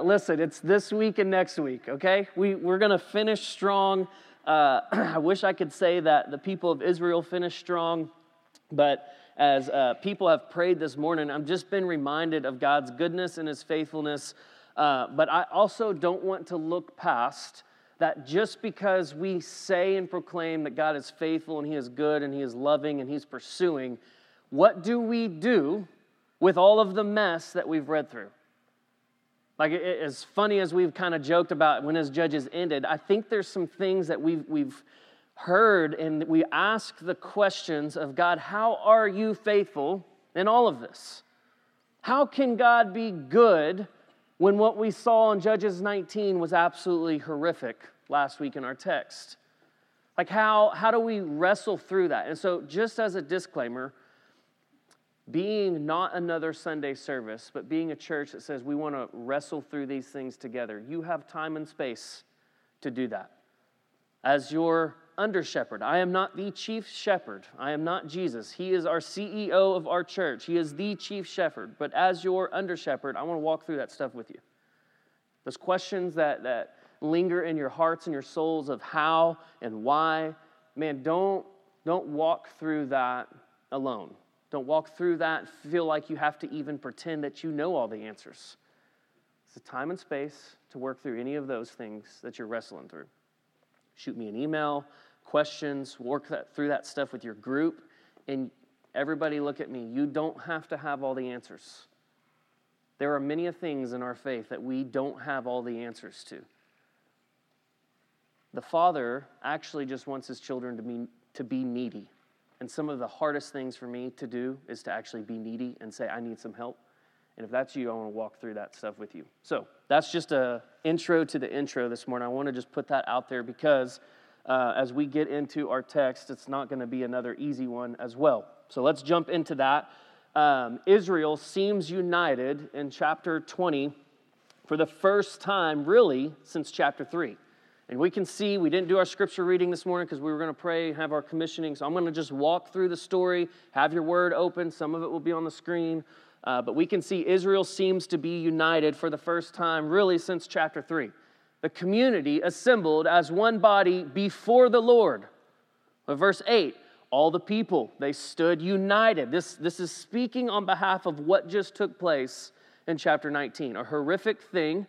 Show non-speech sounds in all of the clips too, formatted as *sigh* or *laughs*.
uh, listen, it's this week and next week, okay? We, we're going to finish strong. Uh, *clears throat* I wish I could say that the people of Israel finished strong, but as uh, people have prayed this morning, I've just been reminded of God's goodness and his faithfulness. Uh, but I also don't want to look past that just because we say and proclaim that God is faithful and he is good and he is loving and he's pursuing, what do we do with all of the mess that we've read through? Like, as funny as we've kind of joked about when his judges ended, I think there's some things that we've, we've heard and we ask the questions of God, how are you faithful in all of this? How can God be good when what we saw in Judges 19 was absolutely horrific last week in our text? Like, how, how do we wrestle through that? And so, just as a disclaimer, being not another Sunday service, but being a church that says we want to wrestle through these things together, you have time and space to do that. As your under shepherd, I am not the chief shepherd. I am not Jesus. He is our CEO of our church. He is the chief shepherd. But as your under shepherd, I want to walk through that stuff with you. Those questions that, that linger in your hearts and your souls of how and why, man, don't, don't walk through that alone. Don't walk through that feel like you have to even pretend that you know all the answers. It's the time and space to work through any of those things that you're wrestling through. Shoot me an email, questions, work that, through that stuff with your group, and everybody look at me. You don't have to have all the answers. There are many things in our faith that we don't have all the answers to. The Father actually just wants his children to be, to be needy. And some of the hardest things for me to do is to actually be needy and say, I need some help. And if that's you, I want to walk through that stuff with you. So that's just a intro to the intro this morning. I want to just put that out there because uh, as we get into our text, it's not going to be another easy one as well. So let's jump into that. Um, Israel seems united in chapter 20 for the first time, really, since chapter 3. And we can see, we didn't do our scripture reading this morning because we were going to pray, have our commissioning. So I'm going to just walk through the story, have your word open. Some of it will be on the screen. Uh, but we can see Israel seems to be united for the first time, really, since chapter 3. The community assembled as one body before the Lord. But verse 8, all the people, they stood united. This, this is speaking on behalf of what just took place in chapter 19. A horrific thing.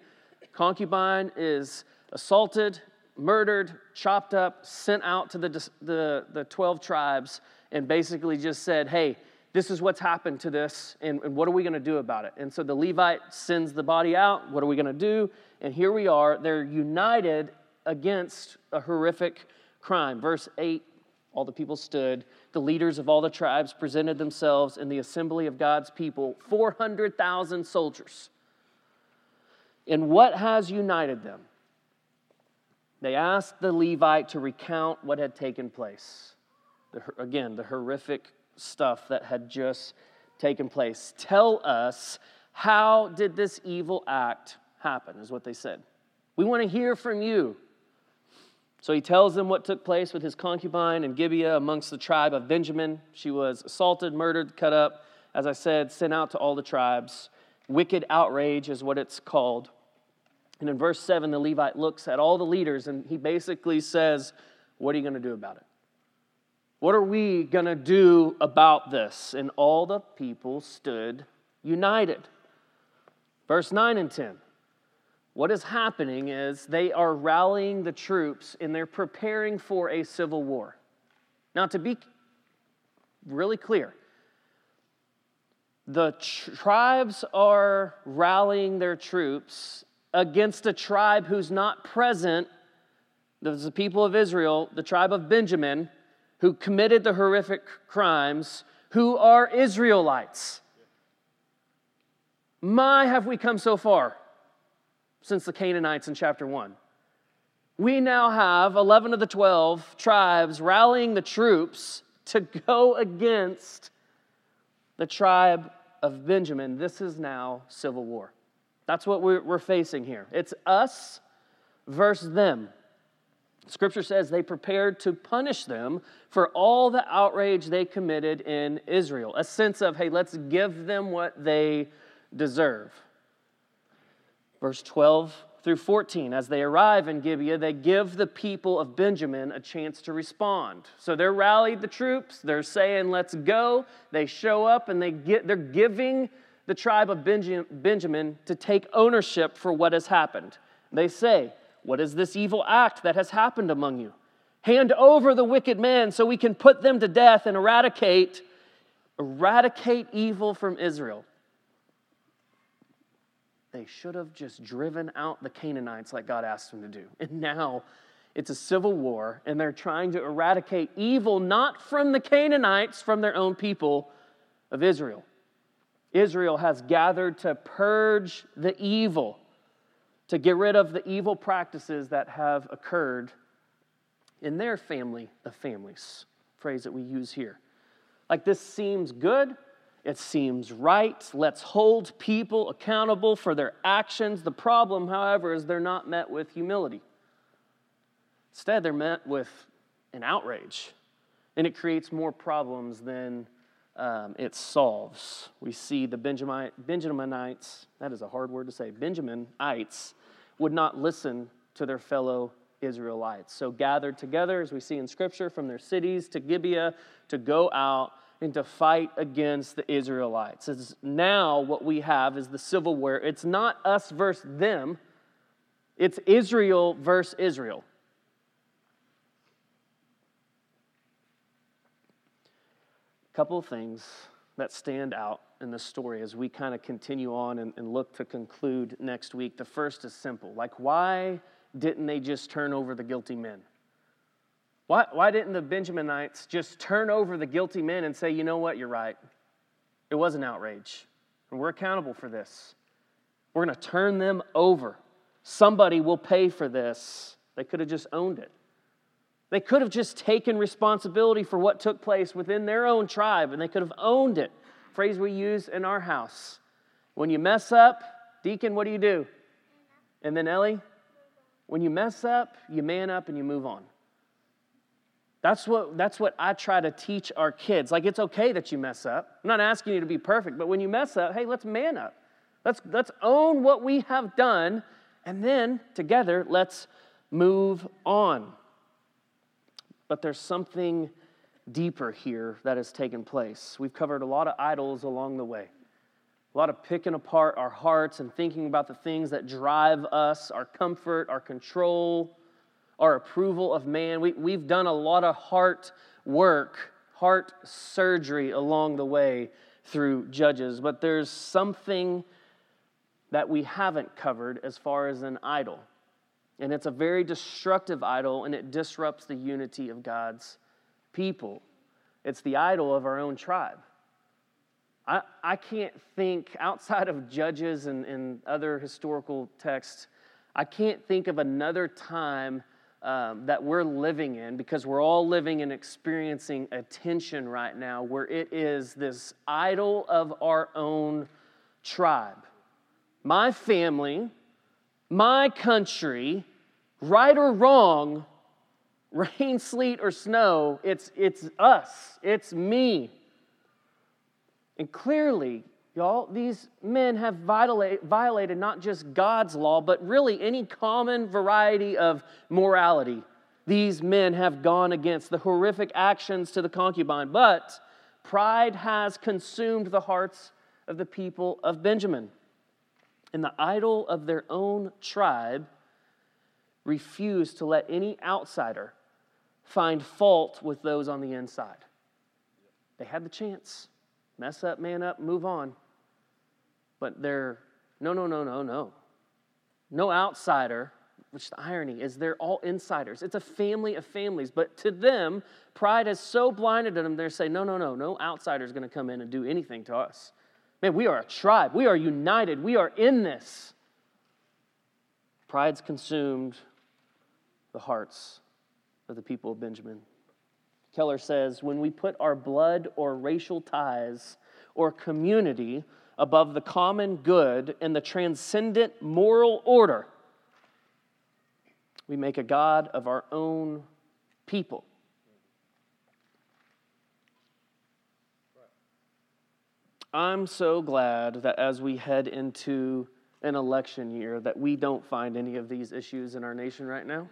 Concubine is assaulted, murdered, chopped up, sent out to the, the, the 12 tribes, and basically just said, hey, this is what's happened to this, and, and what are we going to do about it? And so the Levite sends the body out. What are we going to do? And here we are. They're united against a horrific crime. Verse 8 all the people stood. The leaders of all the tribes presented themselves in the assembly of God's people 400,000 soldiers. And what has united them? They asked the Levite to recount what had taken place. The, again, the horrific stuff that had just taken place. Tell us, how did this evil act happen, is what they said. We want to hear from you. So he tells them what took place with his concubine in Gibeah amongst the tribe of Benjamin. She was assaulted, murdered, cut up, as I said, sent out to all the tribes. Wicked outrage is what it's called. And in verse 7, the Levite looks at all the leaders and he basically says, What are you going to do about it? What are we going to do about this? And all the people stood united. Verse 9 and 10. What is happening is they are rallying the troops and they're preparing for a civil war. Now, to be really clear, the tribes are rallying their troops against a tribe who's not present. There's the people of Israel, the tribe of Benjamin, who committed the horrific crimes, who are Israelites. My, have we come so far since the Canaanites in chapter 1. We now have 11 of the 12 tribes rallying the troops to go against the tribe of Benjamin. This is now civil war. That's what we're, we're facing here. It's us versus them. Scripture says they prepared to punish them for all the outrage they committed in Israel. A sense of, hey, let's give them what they deserve. Verse 12 through 14. As they arrive in Gibeah, they give the people of Benjamin a chance to respond. So they're rallied the troops. They're saying, let's go. They show up and they get, they're giving the tribe of Benjamin to take ownership for what has happened. They say, What is this evil act that has happened among you? Hand over the wicked man so we can put them to death and eradicate eradicate evil from Israel. They should have just driven out the Canaanites like God asked them to do. And now it's a civil war, and they're trying to eradicate evil not from the Canaanites, from their own people of Israel. Israel has gathered to purge the evil, to get rid of the evil practices that have occurred in their family of families. Phrase that we use here. Like this seems good, it seems right. Let's hold people accountable for their actions. The problem, however, is they're not met with humility. Instead, they're met with an outrage, and it creates more problems than um, it solves. We see the Benjaminites, that is a hard word to say, Benjaminites would not listen to their fellow Israelites. So, gathered together, as we see in Scripture, from their cities to Gibeah to go out and to fight against the Israelites. It's now what we have is the civil war. It's not us versus them, it's Israel versus Israel. Couple things that stand out in the story as we kind of continue on and, and look to conclude next week. The first is simple like, why didn't they just turn over the guilty men? Why, why didn't the Benjaminites just turn over the guilty men and say, you know what, you're right? It was an outrage, and we're accountable for this. We're going to turn them over. Somebody will pay for this. They could have just owned it. They could have just taken responsibility for what took place within their own tribe, and they could have owned it. Phrase we use in our house. When you mess up, Deacon, what do you do? And then Ellie, when you mess up, you man up and you move on. That's what, that's what I try to teach our kids. Like, it's okay that you mess up. I'm not asking you to be perfect, but when you mess up, hey, let's man up. Let's, let's own what we have done, and then together, let's move on. But there's something deeper here that has taken place. We've covered a lot of idols along the way, a lot of picking apart our hearts and thinking about the things that drive us, our comfort, our control our approval of man. We, we've done a lot of heart work, heart surgery along the way through Judges, but there's something that we haven't covered as far as an idol. And it's a very destructive idol, and it disrupts the unity of God's people. It's the idol of our own tribe. I, I can't think, outside of Judges and, and other historical texts, I can't think of another time um, that we're living in because we're all living and experiencing a tension right now where it is this idol of our own tribe. My family, my country, right or wrong, *laughs* rain, sleet, or snow, it's, it's us, it's me. And clearly, Y'all, these men have violated not just God's law, but really any common variety of morality. These men have gone against the horrific actions to the concubine, but pride has consumed the hearts of the people of Benjamin. And the idol of their own tribe refused to let any outsider find fault with those on the inside. They had the chance. Mess up, man up, move on. But they're, no, no, no, no, no. No outsider, which the irony is they're all insiders. It's a family of families. But to them, pride has so blinded them, they're saying, no, no, no, no outsider is going to come in and do anything to us. Man, we are a tribe. We are united. We are in this. Pride's consumed the hearts of the people of Benjamin. Keller says, when we put our blood or racial ties or community above the common good and the transcendent moral order, we make a God of our own people. I'm so glad that as we head into an election year that we don't find any of these issues in our nation right now.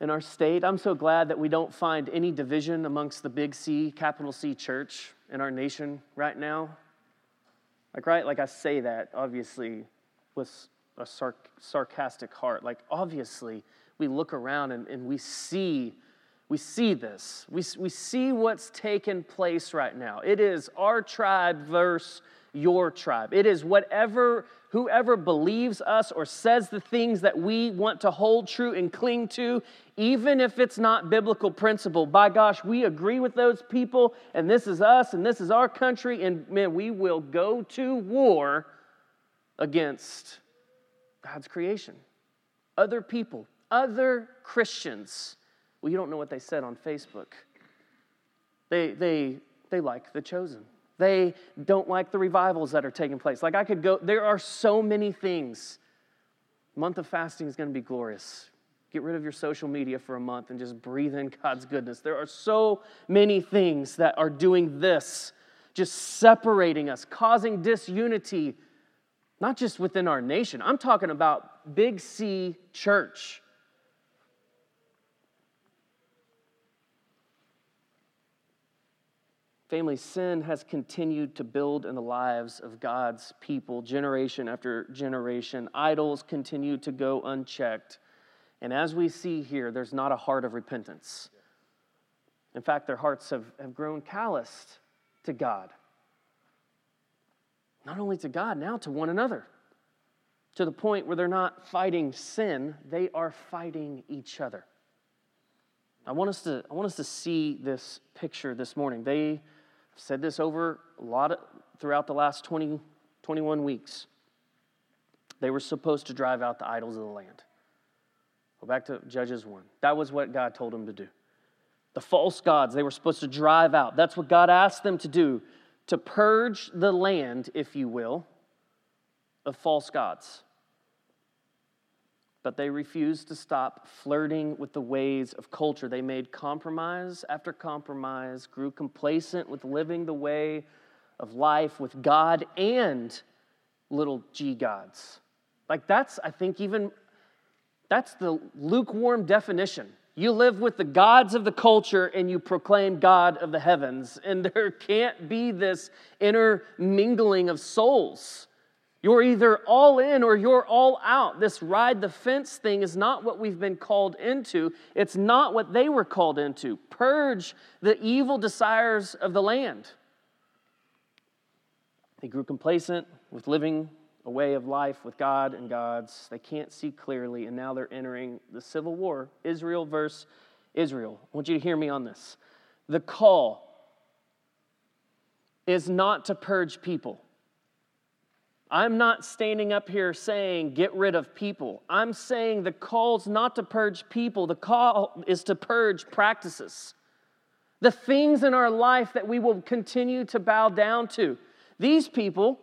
In our state, I'm so glad that we don't find any division amongst the big C, capital C church in our nation right now. Like, right? Like, I say that obviously with a sarc- sarcastic heart. Like, obviously, we look around and, and we see we see this. We, we see what's taken place right now. It is our tribe versus your tribe. It is whatever, whoever believes us or says the things that we want to hold true and cling to, even if it's not biblical principle. By gosh, we agree with those people, and this is us, and this is our country, and man, we will go to war against God's creation. Other people, other Christians well, you don't know what they said on Facebook. They, they, they like the chosen. They don't like the revivals that are taking place. Like I could go, there are so many things. Month of fasting is going to be glorious. Get rid of your social media for a month and just breathe in God's goodness. There are so many things that are doing this, just separating us, causing disunity, not just within our nation. I'm talking about Big C church. Family, sin has continued to build in the lives of God's people generation after generation. Idols continue to go unchecked. And as we see here, there's not a heart of repentance. In fact, their hearts have, have grown calloused to God. Not only to God, now to one another. To the point where they're not fighting sin, they are fighting each other. I want us to, I want us to see this picture this morning. They I've said this over a lot of, throughout the last 20, 21 weeks. They were supposed to drive out the idols of the land. Go back to Judges 1. That was what God told them to do. The false gods, they were supposed to drive out. That's what God asked them to do to purge the land, if you will, of false gods. But they refused to stop flirting with the ways of culture. They made compromise after compromise, grew complacent with living the way of life with God and little g gods. Like that's, I think, even that's the lukewarm definition. You live with the gods of the culture and you proclaim God of the heavens. And *laughs* there can't be this intermingling of souls. You're either all in or you're all out. This ride the fence thing is not what we've been called into. It's not what they were called into. Purge the evil desires of the land. They grew complacent with living a way of life with God and gods. They can't see clearly, and now they're entering the civil war Israel versus Israel. I want you to hear me on this. The call is not to purge people. I'm not standing up here saying get rid of people. I'm saying the call's not to purge people, the call is to purge practices. The things in our life that we will continue to bow down to. These people,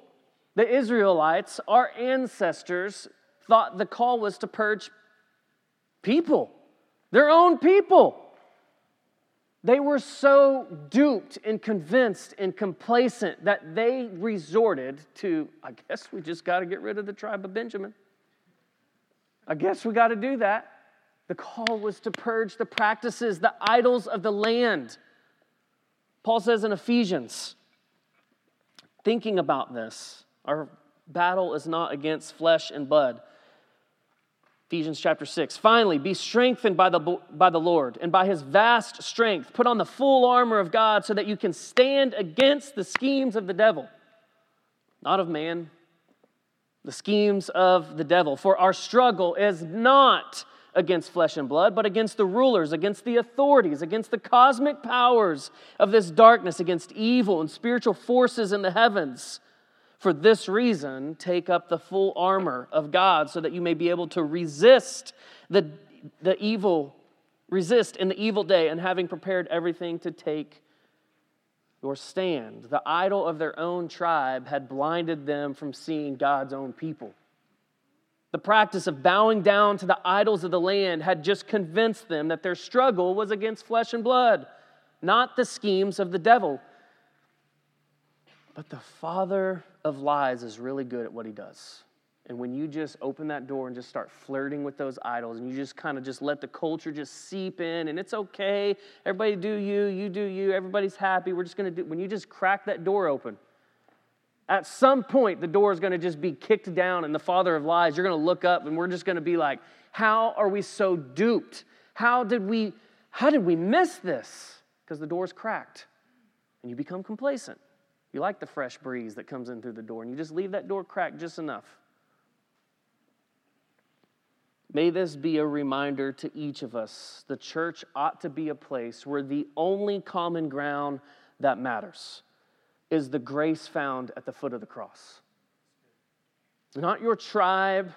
the Israelites, our ancestors, thought the call was to purge people, their own people. They were so duped and convinced and complacent that they resorted to, I guess we just got to get rid of the tribe of Benjamin. I guess we got to do that. The call was to purge the practices, the idols of the land. Paul says in Ephesians, thinking about this, our battle is not against flesh and blood Ephesians chapter 6. Finally, be strengthened by the, by the Lord and by his vast strength. Put on the full armor of God so that you can stand against the schemes of the devil. Not of man, the schemes of the devil. For our struggle is not against flesh and blood, but against the rulers, against the authorities, against the cosmic powers of this darkness, against evil and spiritual forces in the heavens. For this reason, take up the full armor of God so that you may be able to resist the, the evil, resist in the evil day, and having prepared everything to take your stand. The idol of their own tribe had blinded them from seeing God's own people. The practice of bowing down to the idols of the land had just convinced them that their struggle was against flesh and blood, not the schemes of the devil. But the Father of lies is really good at what he does. And when you just open that door and just start flirting with those idols and you just kind of just let the culture just seep in and it's okay, everybody do you, you do you, everybody's happy, we're just going to do, when you just crack that door open, at some point the door is going to just be kicked down and the father of lies, you're going to look up and we're just going to be like, how are we so duped? How did we, how did we miss this? Because the door's cracked and you become complacent. You like the fresh breeze that comes in through the door and you just leave that door cracked just enough. May this be a reminder to each of us. The church ought to be a place where the only common ground that matters is the grace found at the foot of the cross. Not your tribe,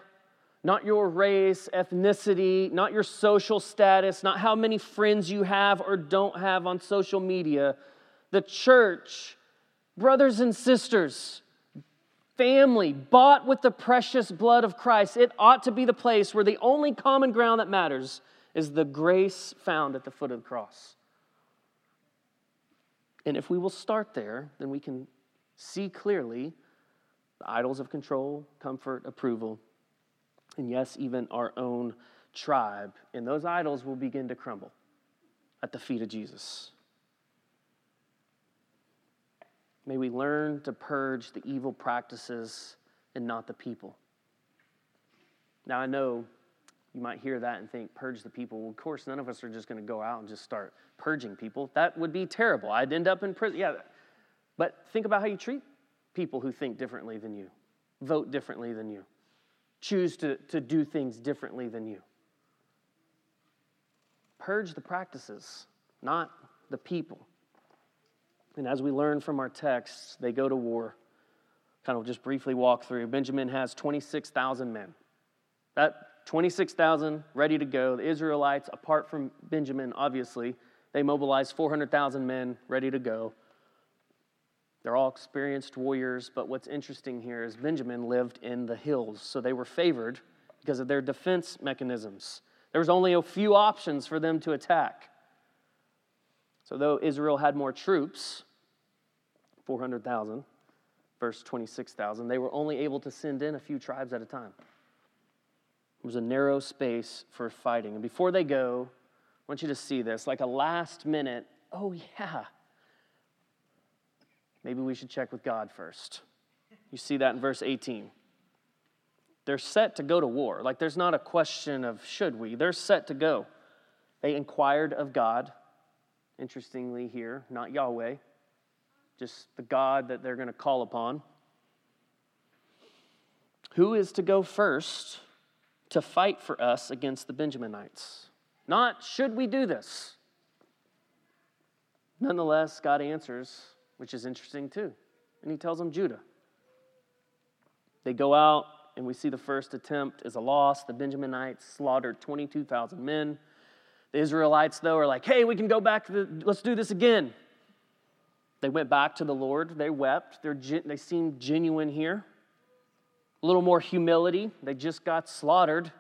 not your race, ethnicity, not your social status, not how many friends you have or don't have on social media. The church, brothers and sisters, family bought with the precious blood of Christ, it ought to be the place where the only common ground that matters is the grace found at the foot of the cross. And if we will start there, then we can see clearly the idols of control, comfort, approval, and yes, even our own tribe. And those idols will begin to crumble at the feet of Jesus. May we learn to purge the evil practices and not the people. Now, I know you might hear that and think, purge the people. Well, of course, none of us are just going to go out and just start purging people. That would be terrible. I'd end up in prison. Yeah. But think about how you treat people who think differently than you, vote differently than you, choose to, to do things differently than you. Purge the practices, not the people. And as we learn from our texts, they go to war. Kind of just briefly walk through. Benjamin has 26,000 men. That 26,000 ready to go. The Israelites, apart from Benjamin, obviously, they mobilize 400,000 men ready to go. They're all experienced warriors, but what's interesting here is Benjamin lived in the hills, so they were favored because of their defense mechanisms. There was only a few options for them to attack. So, though Israel had more troops, 400,000 verse 26,000, they were only able to send in a few tribes at a time. It was a narrow space for fighting. And before they go, I want you to see this like a last minute, oh, yeah, maybe we should check with God first. You see that in verse 18. They're set to go to war. Like there's not a question of should we, they're set to go. They inquired of God interestingly, here, not Yahweh, just the God that they're going to call upon. Who is to go first to fight for us against the Benjaminites? Not should we do this? Nonetheless, God answers, which is interesting too. And he tells them Judah. They go out, and we see the first attempt is a loss. The Benjaminites slaughtered 22,000 men. The Israelites, though, are like, hey, we can go back, the, let's do this again. They went back to the Lord. They wept. They're, they seem genuine here. A little more humility. They just got slaughtered.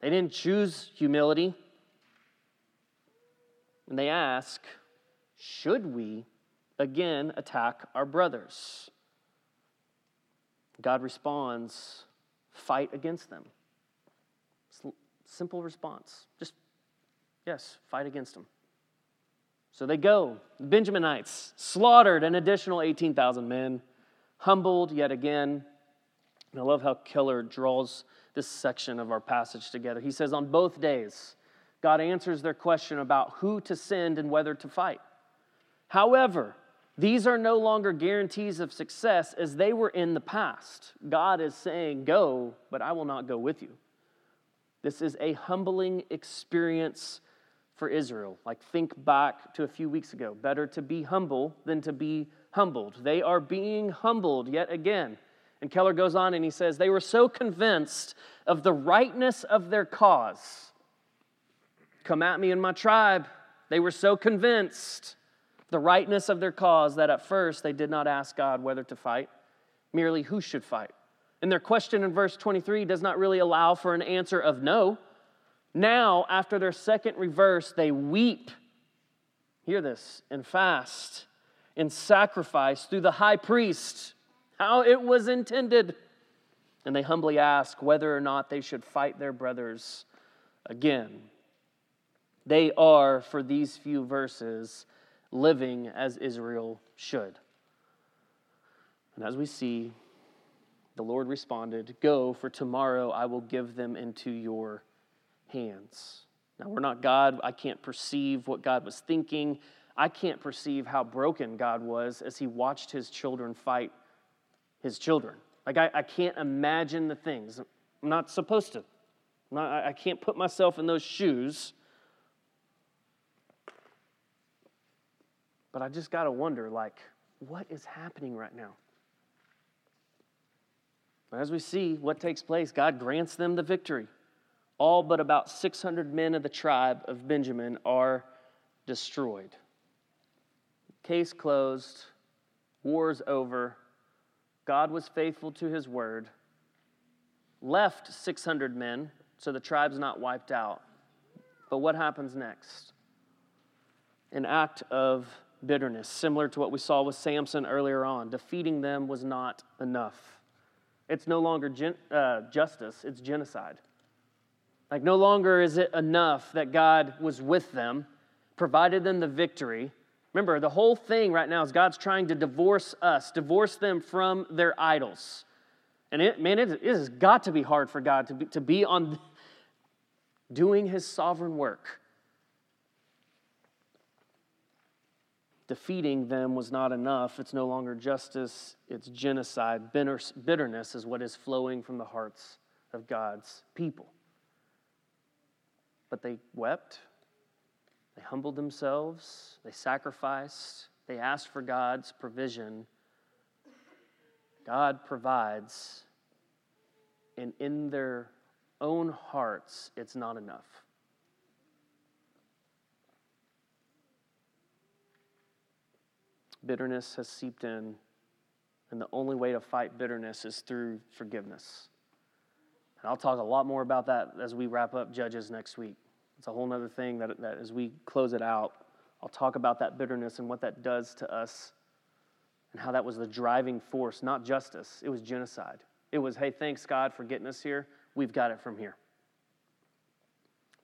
They didn't choose humility. And they ask, should we again attack our brothers? God responds, fight against them. Simple response. Just Yes, fight against them. So they go. The Benjaminites slaughtered an additional 18,000 men, humbled yet again. And I love how Keller draws this section of our passage together. He says, On both days, God answers their question about who to send and whether to fight. However, these are no longer guarantees of success as they were in the past. God is saying, Go, but I will not go with you. This is a humbling experience for Israel. Like, think back to a few weeks ago. Better to be humble than to be humbled. They are being humbled yet again. And Keller goes on and he says, They were so convinced of the rightness of their cause. Come at me in my tribe. They were so convinced the rightness of their cause that at first they did not ask God whether to fight, merely who should fight. And their question in verse 23 does not really allow for an answer of no. Now, after their second reverse, they weep. Hear this and fast and sacrifice through the high priest how it was intended. And they humbly ask whether or not they should fight their brothers again. They are, for these few verses, living as Israel should. And as we see, the Lord responded, Go, for tomorrow I will give them into your hands. Now, we're not God. I can't perceive what God was thinking. I can't perceive how broken God was as he watched his children fight his children. Like, I, I can't imagine the things. I'm not supposed to. Not, I can't put myself in those shoes. But I just got to wonder, like, what is happening right now? But As we see what takes place, God grants them the victory. All but about 600 men of the tribe of Benjamin are destroyed. Case closed, war's over. God was faithful to his word, left 600 men, so the tribe's not wiped out. But what happens next? An act of bitterness, similar to what we saw with Samson earlier on. Defeating them was not enough. It's no longer gen- uh, justice, it's genocide. Like, no longer is it enough that God was with them, provided them the victory. Remember, the whole thing right now is God's trying to divorce us, divorce them from their idols. And it, man, it, it has got to be hard for God to be, to be on *laughs* doing his sovereign work. defeating them was not enough. It's no longer justice, it's genocide. Bitterness is what is flowing from the hearts of God's people. But they wept, they humbled themselves, they sacrificed, they asked for God's provision. God provides, and in their own hearts, it's not enough. bitterness has seeped in, and the only way to fight bitterness is through forgiveness. And I'll talk a lot more about that as we wrap up Judges next week. It's a whole other thing that, that as we close it out, I'll talk about that bitterness and what that does to us and how that was the driving force, not justice, it was genocide. It was, hey, thanks God for getting us here. We've got it from here.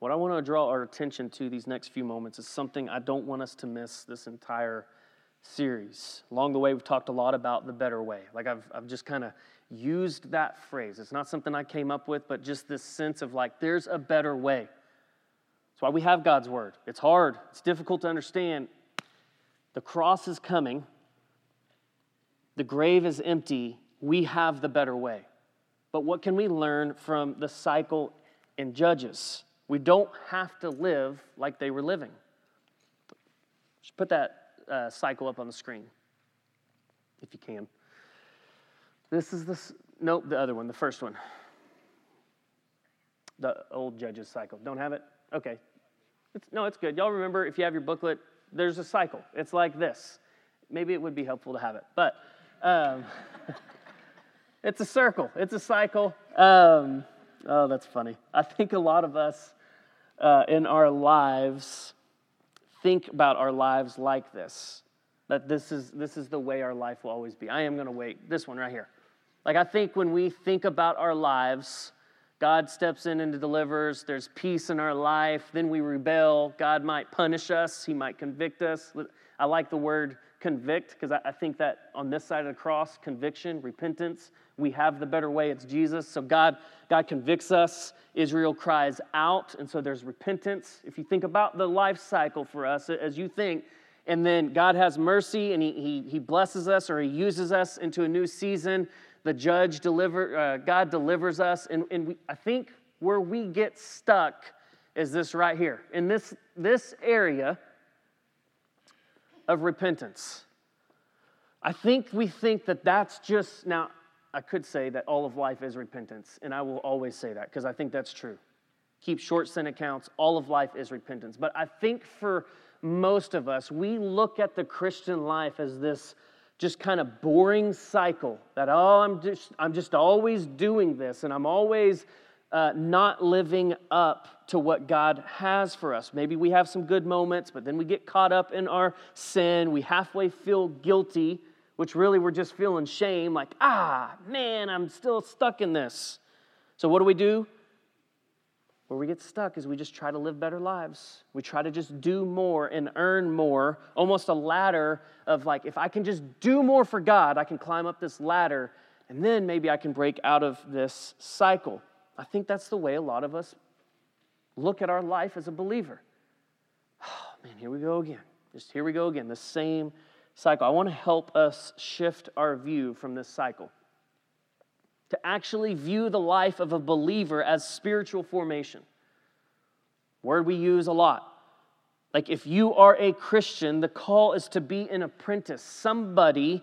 What I want to draw our attention to these next few moments is something I don't want us to miss this entire series. Along the way, we've talked a lot about the better way. Like I've, I've just kind of used that phrase. It's not something I came up with, but just this sense of like, there's a better way. That's why we have God's word. It's hard, it's difficult to understand. The cross is coming, the grave is empty. We have the better way. But what can we learn from the cycle in Judges? We don't have to live like they were living. Just put that uh, cycle up on the screen, if you can. This is the, nope, the other one, the first one. The old Judges cycle. Don't have it? Okay. It's, no, it's good. Y'all remember if you have your booklet, there's a cycle. It's like this. Maybe it would be helpful to have it, but um, *laughs* it's a circle, it's a cycle. Um, oh, that's funny. I think a lot of us uh, in our lives think about our lives like this that this is, this is the way our life will always be. I am going to wait. This one right here. Like, I think when we think about our lives, God steps in and delivers. There's peace in our life. Then we rebel. God might punish us. He might convict us. I like the word convict because I think that on this side of the cross, conviction, repentance, we have the better way. It's Jesus. So God, God convicts us. Israel cries out, and so there's repentance. If you think about the life cycle for us, as you think, and then God has mercy and he, he, he blesses us or he uses us into a new season. The judge deliver, uh, God delivers us. And, and we, I think where we get stuck is this right here in this, this area of repentance. I think we think that that's just, now, I could say that all of life is repentance, and I will always say that because I think that's true. Keep short sin accounts, all of life is repentance. But I think for most of us, we look at the Christian life as this just kind of boring cycle that, oh, I'm just, I'm just always doing this and I'm always uh, not living up to what God has for us. Maybe we have some good moments, but then we get caught up in our sin. We halfway feel guilty which really we're just feeling shame, like, ah, man, I'm still stuck in this. So, what do we do? Where we get stuck is we just try to live better lives. We try to just do more and earn more, almost a ladder of like, if I can just do more for God, I can climb up this ladder and then maybe I can break out of this cycle. I think that's the way a lot of us look at our life as a believer. *sighs* Oh, man, here we go again. Just here we go again, the same cycle. I want to help us shift our view from this cycle to actually view the life of a believer as spiritual formation. Word we use a lot. Like if you are a Christian, the call is to be an apprentice, somebody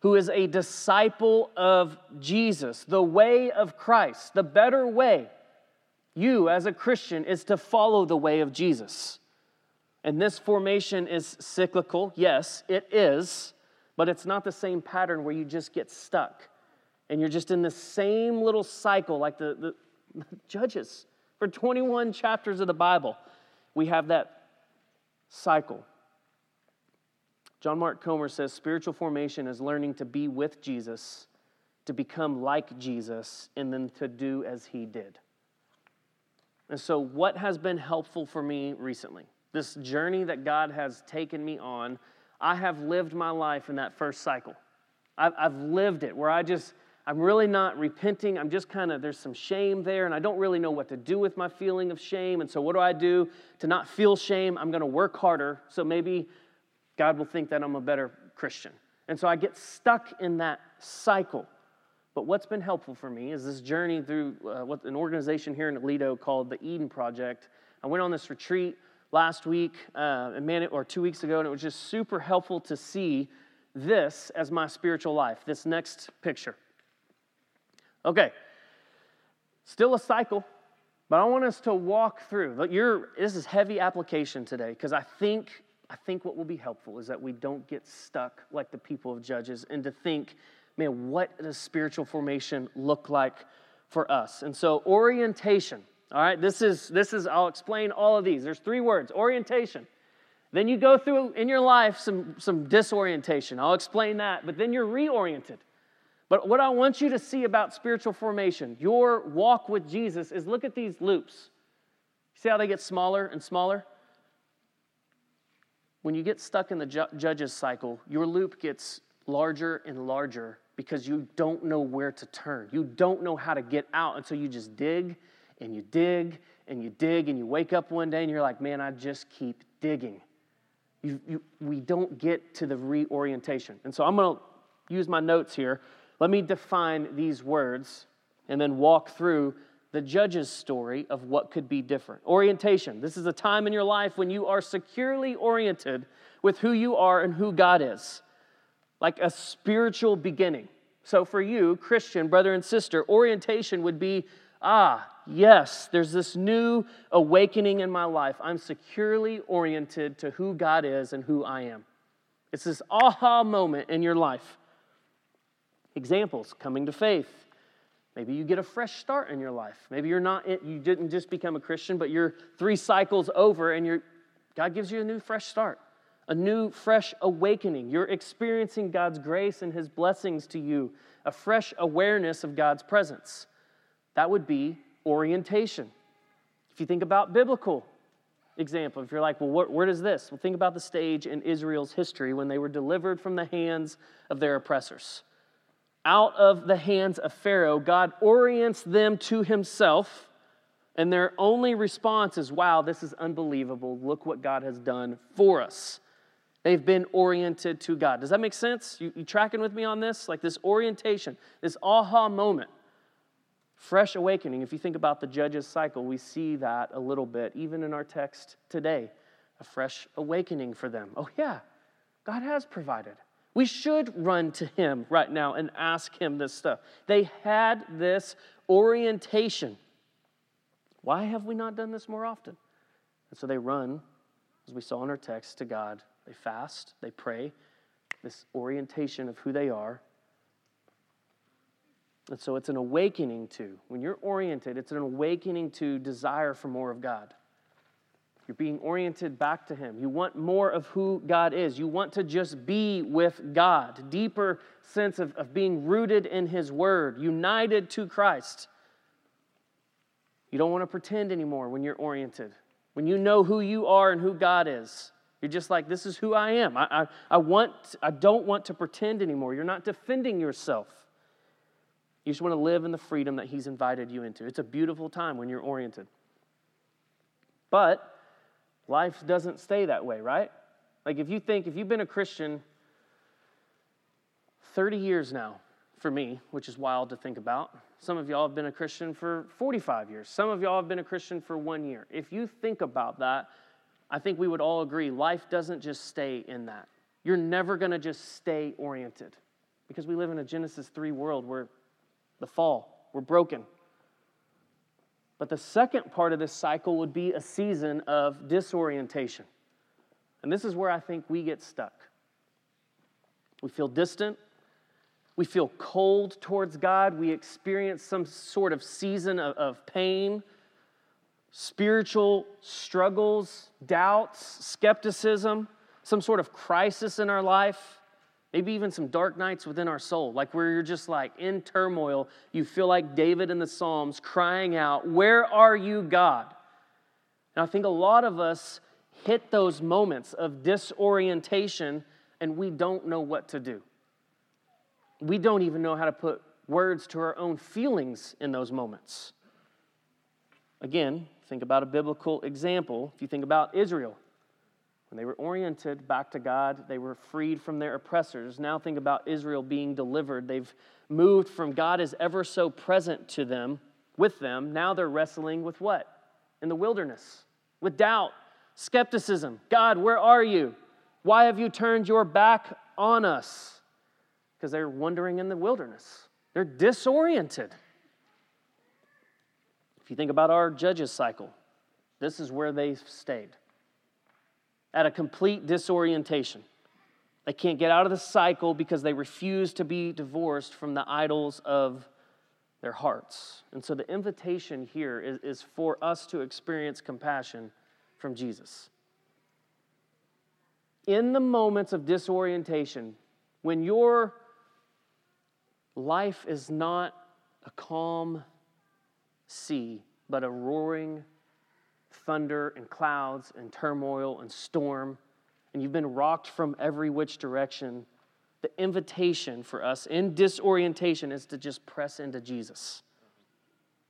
who is a disciple of Jesus, the way of Christ, the better way. You, as a Christian, is to follow the way of Jesus. And this formation is cyclical. Yes, it is, but it's not the same pattern where you just get stuck and you're just in the same little cycle like the, the, *laughs* judges. For 21 chapters of the Bible, we have that cycle. John Mark Comer says spiritual formation is learning to be with Jesus, to become like Jesus, and then to do as he did. And so, what has been helpful for me recently? This journey that God has taken me on, I have lived my life in that first cycle. I've lived it where I just, I'm really not repenting. I'm just kind of, there's some shame there, and I don't really know what to do with my feeling of shame. And so, what do I do to not feel shame? I'm going to work harder. So, maybe God will think that I'm a better Christian. And so, I get stuck in that cycle. But what's been helpful for me is this journey through uh, what an organization here in Aledo called the Eden Project. I went on this retreat last week, uh, minute or two weeks ago, and it was just super helpful to see this as my spiritual life. This next picture. Okay, still a cycle, but I want us to walk through. You're, this is heavy application today because I think, I think what will be helpful is that we don't get stuck like the people of Judges and to think, man, what does spiritual formation look like for us? And so, orientation. All right, this is this is I'll explain all of these. There's three words: orientation. Then you go through in your life some some disorientation. I'll explain that, but then you're reoriented. But what I want you to see about spiritual formation, your walk with Jesus, is look at these loops. See how they get smaller and smaller? When you get stuck in the ju- judges cycle, your loop gets larger and larger because you don't know where to turn. You don't know how to get out, and so you just dig and you dig and you dig, and you wake up one day and you're like, man, I just keep digging. You, you, we don't get to the reorientation. And so I'm going to use my notes here let me define these words and then walk through the judge's story of what could be different. Orientation. This is a time in your life when you are securely oriented with who you are and who God is, like a spiritual beginning. So, for you, Christian, brother and sister, orientation would be ah, yes, there's this new awakening in my life. I'm securely oriented to who God is and who I am. It's this aha moment in your life. Examples coming to faith. Maybe you get a fresh start in your life. Maybe you're not you didn't just become a Christian, but you're 3 cycles over and you're God gives you a new fresh start. A new fresh awakening. You're experiencing God's grace and his blessings to you, a fresh awareness of God's presence. That would be orientation. If you think about biblical example, if you're like, well, where, where does this? Well, think about the stage in Israel's history when they were delivered from the hands of their oppressors out of the hands of Pharaoh, God orients them to himself, and their only response is, Wow, this is unbelievable. Look what God has done for us. They've been oriented to God. Does that make sense? You, you tracking with me on this? Like this orientation, this aha moment, fresh awakening. If you think about the judges cycle, we see that a little bit, even in our text today. A fresh awakening for them. Oh, yeah, God has provided. We should run to him right now and ask him this stuff. They had this orientation. Why have we not done this more often? And so they run, as we saw in our text, to God. They fast, they pray, this orientation of who they are. And so it's an awakening to, when you're oriented, it's an awakening to desire for more of God. You're being oriented back to Him. You want more of who God is. You want to just be with God, deeper sense of, of being rooted in His Word, united to Christ. You don't want to pretend anymore when you're oriented, when you know who you are and who God is. You're just like, this is who I am. I, I, I, want, I don't want to pretend anymore. You're not defending yourself. You just want to live in the freedom that He's invited you into. It's a beautiful time when you're oriented. But life doesn't stay that way, right? Like if you think, if you've been a Christian 30 years now, for me, which is wild to think about. Some of y'all have been a Christian for 45 years. Some of y'all have been a Christian for one year. If you think about that, I think we would all agree life doesn't just stay in that. You're never going to just stay oriented because we live in a Genesis 3 world where the fall, we're broken. But the second part of this cycle would be a season of disorientation. And this is where I think we get stuck. We feel distant. We feel cold towards God. We experience some sort of season of, of pain, spiritual struggles, doubts, skepticism, some sort of crisis in our life maybe even some dark nights within our soul, like where you're just like in turmoil. You feel like David in the Psalms crying out, Where are you, God? And I think a lot of us hit those moments of disorientation and we don't know what to do. We don't even know how to put words to our own feelings in those moments. Again, think about a biblical example. If you think about Israel, when they were oriented back to God, they were freed from their oppressors. Now think about Israel being delivered. They've moved from God is ever so present to them, with them. Now they're wrestling with what? In the wilderness, with doubt, skepticism. God, where are you? Why have you turned your back on us? Because they're wandering in the wilderness. They're disoriented. If you think about our judges cycle, this is where they've stayed at a complete disorientation. They can't get out of the cycle because they refuse to be divorced from the idols of their hearts. And so the invitation here is, is for us to experience compassion from Jesus. In the moments of disorientation, when your life is not a calm sea, but a roaring thunder and clouds and turmoil and storm, and you've been rocked from every which direction, the invitation for us in disorientation is to just press into Jesus,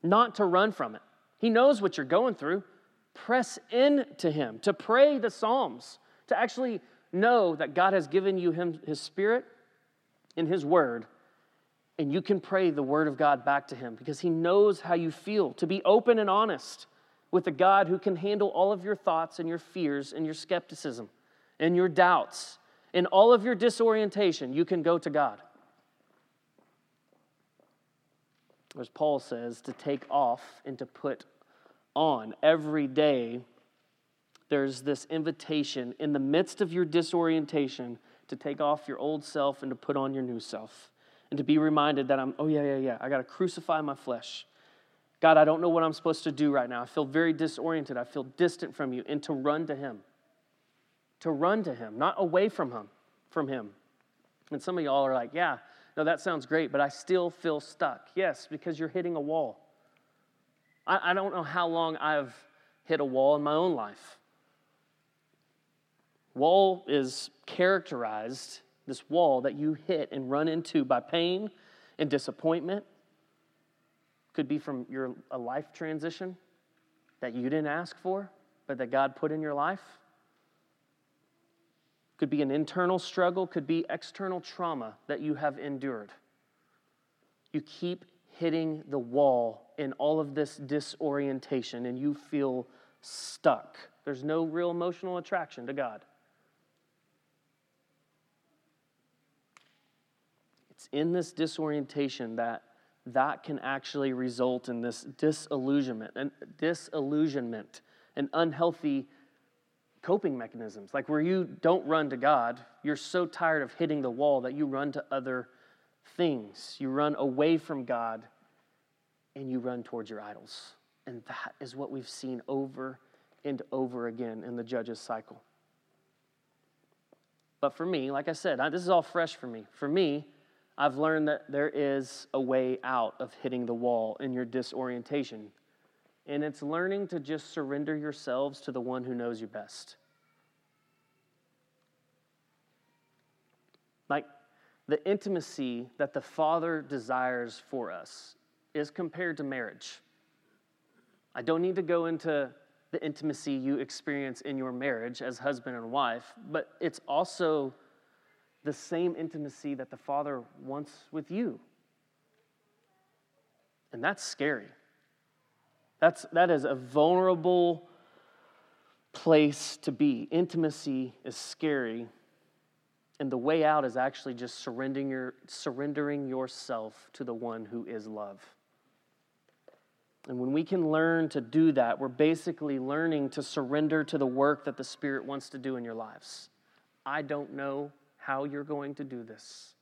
not to run from it. He knows what you're going through. Press into Him, to pray the Psalms, to actually know that God has given you him, His Spirit in His Word, and you can pray the Word of God back to Him because He knows how you feel, to be open and honest with a God who can handle all of your thoughts and your fears and your skepticism and your doubts. and all of your disorientation, you can go to God. As Paul says, to take off and to put on every day, there's this invitation in the midst of your disorientation to take off your old self and to put on your new self. And to be reminded that I'm, oh, yeah, yeah, yeah, I got to crucify my flesh. God, I don't know what I'm supposed to do right now. I feel very disoriented. I feel distant from you. And to run to Him. To run to Him, not away from Him. From Him. And some of y'all are like, yeah, no, that sounds great, but I still feel stuck. Yes, because you're hitting a wall. I, I don't know how long I've hit a wall in my own life. Wall is characterized, this wall that you hit and run into by pain and disappointment could be from your a life transition that you didn't ask for, but that God put in your life. Could be an internal struggle, could be external trauma that you have endured. You keep hitting the wall in all of this disorientation and you feel stuck. There's no real emotional attraction to God. It's in this disorientation that that can actually result in this disillusionment and disillusionment and unhealthy coping mechanisms like where you don't run to god you're so tired of hitting the wall that you run to other things you run away from god and you run towards your idols and that is what we've seen over and over again in the judge's cycle. But for me, like I said, I, this is all fresh for me. For me, I've learned that there is a way out of hitting the wall in your disorientation. And it's learning to just surrender yourselves to the one who knows you best. Like the intimacy that the Father desires for us is compared to marriage. I don't need to go into the intimacy you experience in your marriage as husband and wife, but it's also the same intimacy that the Father wants with you. And that's scary. That's, that is a vulnerable place to be. Intimacy is scary. And the way out is actually just surrendering, your, surrendering yourself to the one who is love. And when we can learn to do that, we're basically learning to surrender to the work that the Spirit wants to do in your lives. I don't know how you're going to do this.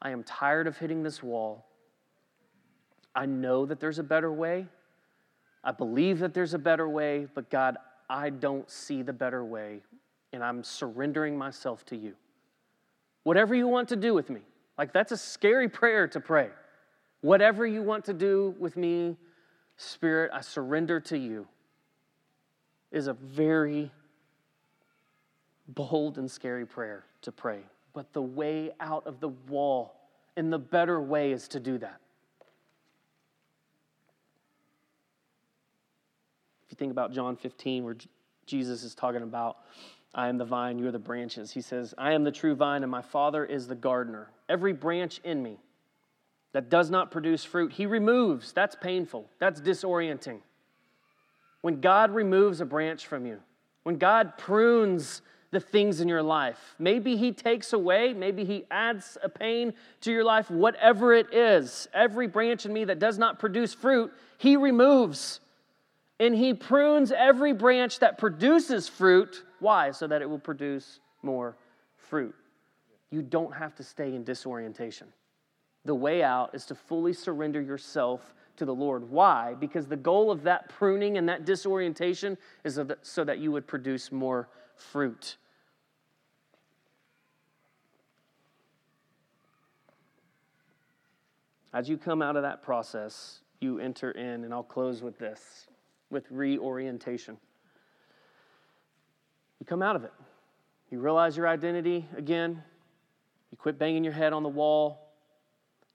I am tired of hitting this wall. I know that there's a better way. I believe that there's a better way, but God, I don't see the better way, and I'm surrendering myself to you. Whatever you want to do with me, like that's a scary prayer to pray. Whatever you want to do with me, Spirit, I surrender to you, is a very bold and scary prayer to pray. But the way out of the wall and the better way is to do that. If you think about John 15, where Jesus is talking about, I am the vine, you are the branches. He says, I am the true vine, and my Father is the gardener. Every branch in me that does not produce fruit, he removes. That's painful, that's disorienting. When God removes a branch from you, when God prunes the things in your life, maybe he takes away, maybe he adds a pain to your life, whatever it is, every branch in me that does not produce fruit, he removes. And he prunes every branch that produces fruit. Why? So that it will produce more fruit. You don't have to stay in disorientation. The way out is to fully surrender yourself to the Lord. Why? Because the goal of that pruning and that disorientation is so that you would produce more fruit. As you come out of that process, you enter in, and I'll close with this with reorientation. You come out of it. You realize your identity again. You quit banging your head on the wall.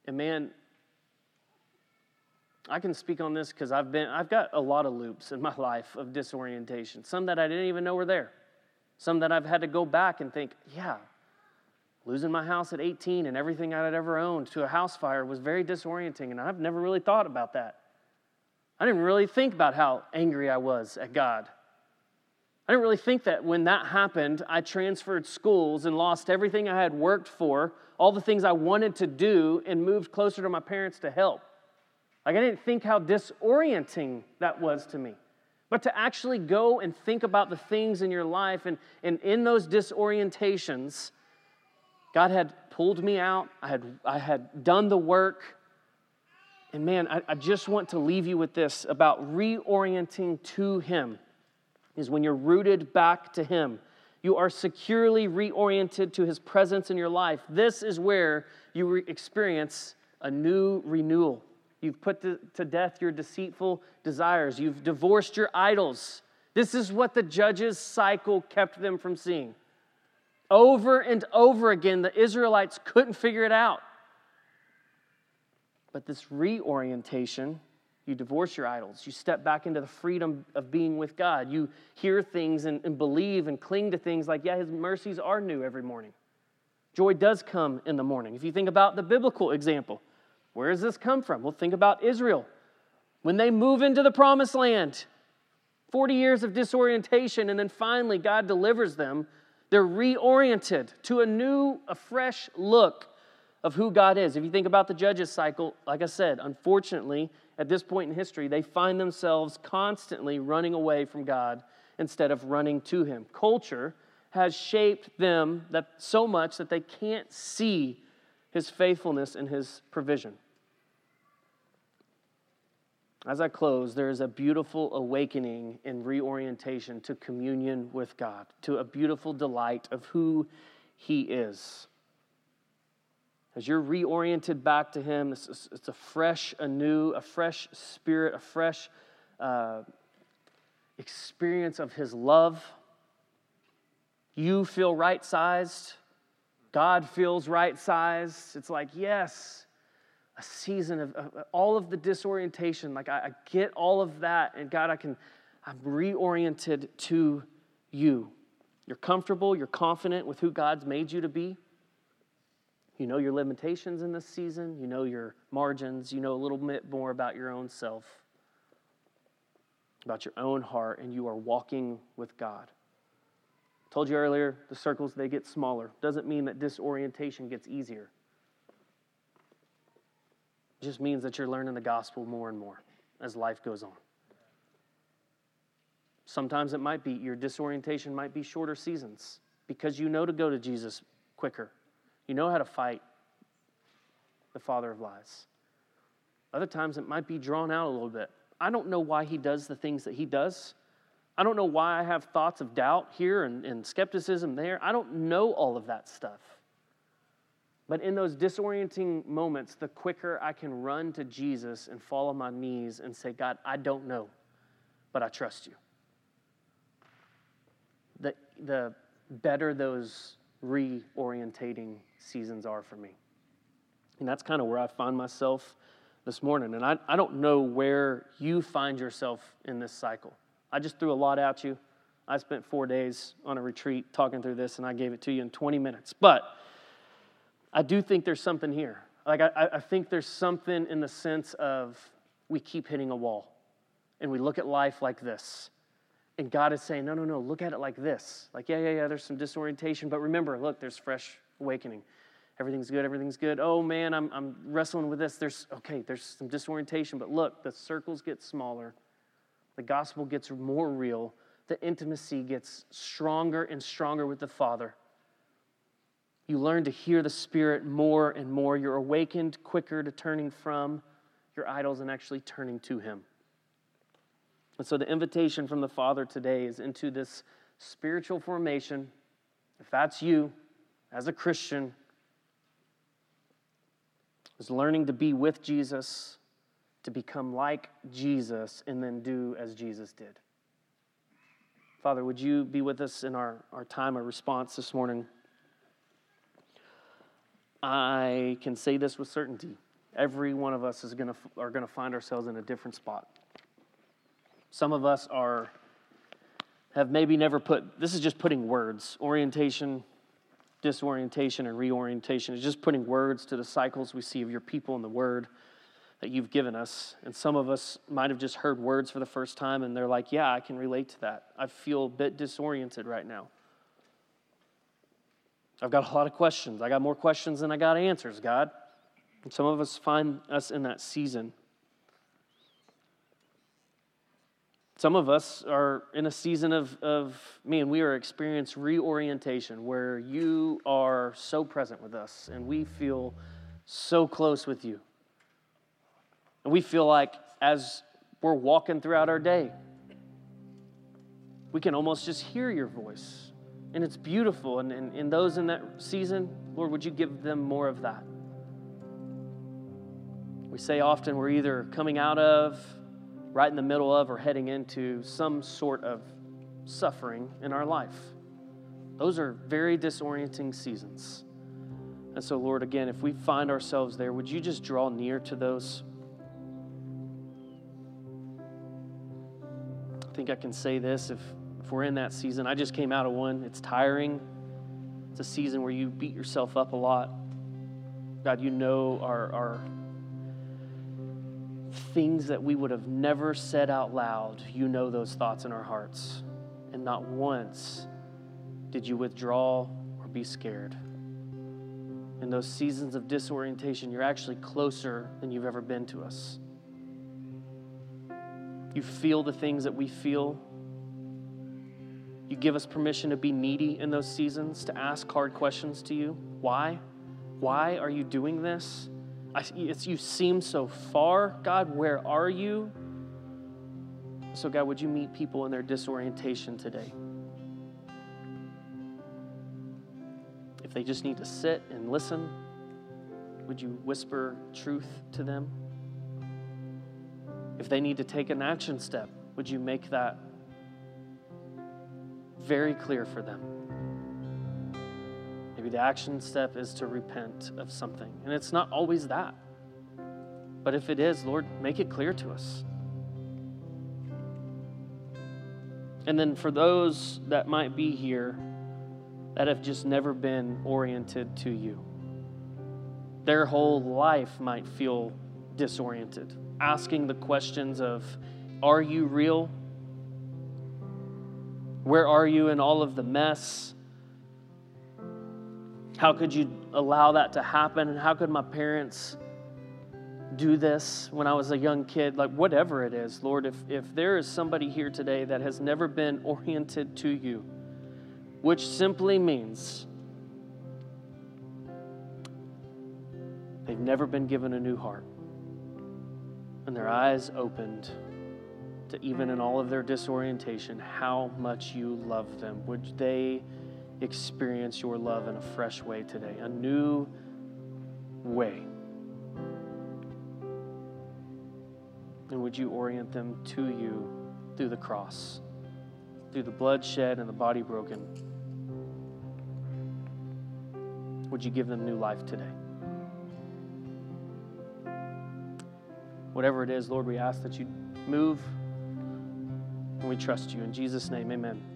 And man, I can speak on this because I've been I've got a lot of loops in my *laughs* life of disorientation. Some that I didn't even know were there. Some that I've had to go back and think, yeah, losing my house at 18 and everything I had ever owned to a house fire was very disorienting, and I've never really thought about that. I didn't really think about how angry I was at God. I didn't really think that when that happened, I transferred schools and lost everything I had worked for, all the things I wanted to do, and moved closer to my parents to help. Like, I didn't think how disorienting that was to me. But to actually go and think about the things in your life, and, and in those disorientations, God had pulled me out, I had, I had done the work. And man, I, I just want to leave you with this about reorienting to Him is when you're rooted back to Him. You are securely reoriented to His presence in your life. This is where you re- experience a new renewal. You've put to, to death your deceitful desires, you've divorced your idols. This is what the judges' cycle kept them from seeing. Over and over again, the Israelites couldn't figure it out. But this reorientation you divorce your idols. You step back into the freedom of being with God. You hear things and, and, believe and cling to things like, yeah, His mercies are new every morning. Joy does come in the morning. If you think about the biblical example, where does this come from? Well, think about Israel. When they move into the promised land, 40 years of disorientation, and then finally God delivers them, they're reoriented to a new, a fresh look of who God is. If you think about the judges cycle, like I said, unfortunately, at this point in history, they find themselves constantly running away from God instead of running to Him. Culture has shaped them that so much that they can't see His faithfulness and His provision. As I close, there is a beautiful awakening and reorientation to communion with God, to a beautiful delight of who He is. As you're reoriented back to Him, it's, it's a fresh, anew, a fresh spirit, a fresh uh, experience of His love. You feel right sized. God feels right sized. It's like, yes, a season of, of, all of the disorientation. Like, I, I get all of that. And God, I can, I'm reoriented to you. You're comfortable, you're confident with who God's made you to be. You know your limitations in this season, you know your margins, you know a little bit more about your own self, about your own heart, and you are walking with God. I Told you earlier, the circles they get smaller. Doesn't mean that disorientation gets easier. It just means that you're learning the gospel more and more as life goes on. Sometimes it might be your disorientation might be shorter seasons because you know to go to Jesus quicker. You know how to fight the father of lies. Other times it might be drawn out a little bit. I don't know why he does the things that he does. I don't know why I have thoughts of doubt here and, and skepticism there. I don't know all of that stuff. But in those disorienting moments, the quicker I can run to Jesus and fall on my knees and say, God, I don't know, but I trust you. The, the better those reorientating seasons are for me. And that's kind of where I find myself this morning. And I, I don't know where you find yourself in this cycle. I just threw a lot at you. I spent four days on a retreat talking through this, and I gave it to you in 20 minutes. But I do think there's something here. Like, I, I think there's something in the sense of we keep hitting a wall, and we look at life like this. And God is saying, no, no, no, look at it like this. Like, yeah, yeah, yeah, there's some disorientation, but remember, look, there's fresh awakening. Everything's good, everything's good. Oh man, I'm, I'm wrestling with this. There's, okay, there's some disorientation, but look, the circles get smaller the gospel gets more real, the intimacy gets stronger and stronger with the Father. You learn to hear the Spirit more and more. You're awakened quicker to turning from your idols and actually turning to Him. And so, the invitation from the Father today is into this spiritual formation. If that's you as a Christian, is learning to be with Jesus to become like Jesus and then do as Jesus did. Father, would you be with us in our, our time of response this morning? I can say this with certainty. Every one of us is gonna, are going to find ourselves in a different spot. Some of us are have maybe never put this is just putting words orientation disorientation and reorientation is just putting words to the cycles we see of your people in the word that you've given us. And some of us might have just heard words for the first time and they're like, yeah, I can relate to that. I feel a bit disoriented right now. I've got a lot of questions. I got more questions than I got answers, God. And some of us find us in that season. Some of us are in a season of, of man, we are experiencing reorientation where you are so present with us and we feel so close with you. And we feel like as we're walking throughout our day, we can almost just hear your voice. And it's beautiful. And, and, and those in that season, Lord, would you give them more of that? We say often we're either coming out of, right in the middle of, or heading into some sort of suffering in our life. Those are very disorienting seasons. And so, Lord, again, if we find ourselves there, would you just draw near to those? I think I can say this if, if we're in that season. I just came out of one. It's tiring. It's a season where you beat yourself up a lot. God, you know our, our things that we would have never said out loud. You know those thoughts in our hearts. And not once did you withdraw or be scared. In those seasons of disorientation, you're actually closer than you've ever been to us. You feel the things that we feel. You give us permission to be needy in those seasons, to ask hard questions to you. Why? Why are you doing this? I, you seem so far. God, where are you? So, God, would you meet people in their disorientation today? If they just need to sit and listen, would you whisper truth to them? If they need to take an action step, would you make that very clear for them? Maybe the action step is to repent of something. And it's not always that. But if it is, Lord, make it clear to us. And then for those that might be here that have just never been oriented to you, their whole life might feel disoriented, asking the questions of, Are you real? Where are you in all of the mess? How could you allow that to happen? And how could my parents do this when I was a young kid? Like, whatever it is, Lord, if, if there is somebody here today that has never been oriented to you, which simply means they've never been given a new heart, and their eyes opened even in all of their disorientation, how much you love them. Would they experience your love in a fresh way today, a new way. And would you orient them to you through the cross, through the blood shed and the body broken? Would you give them new life today? Whatever it is, Lord, we ask that you move and we trust you. In Jesus' name, amen.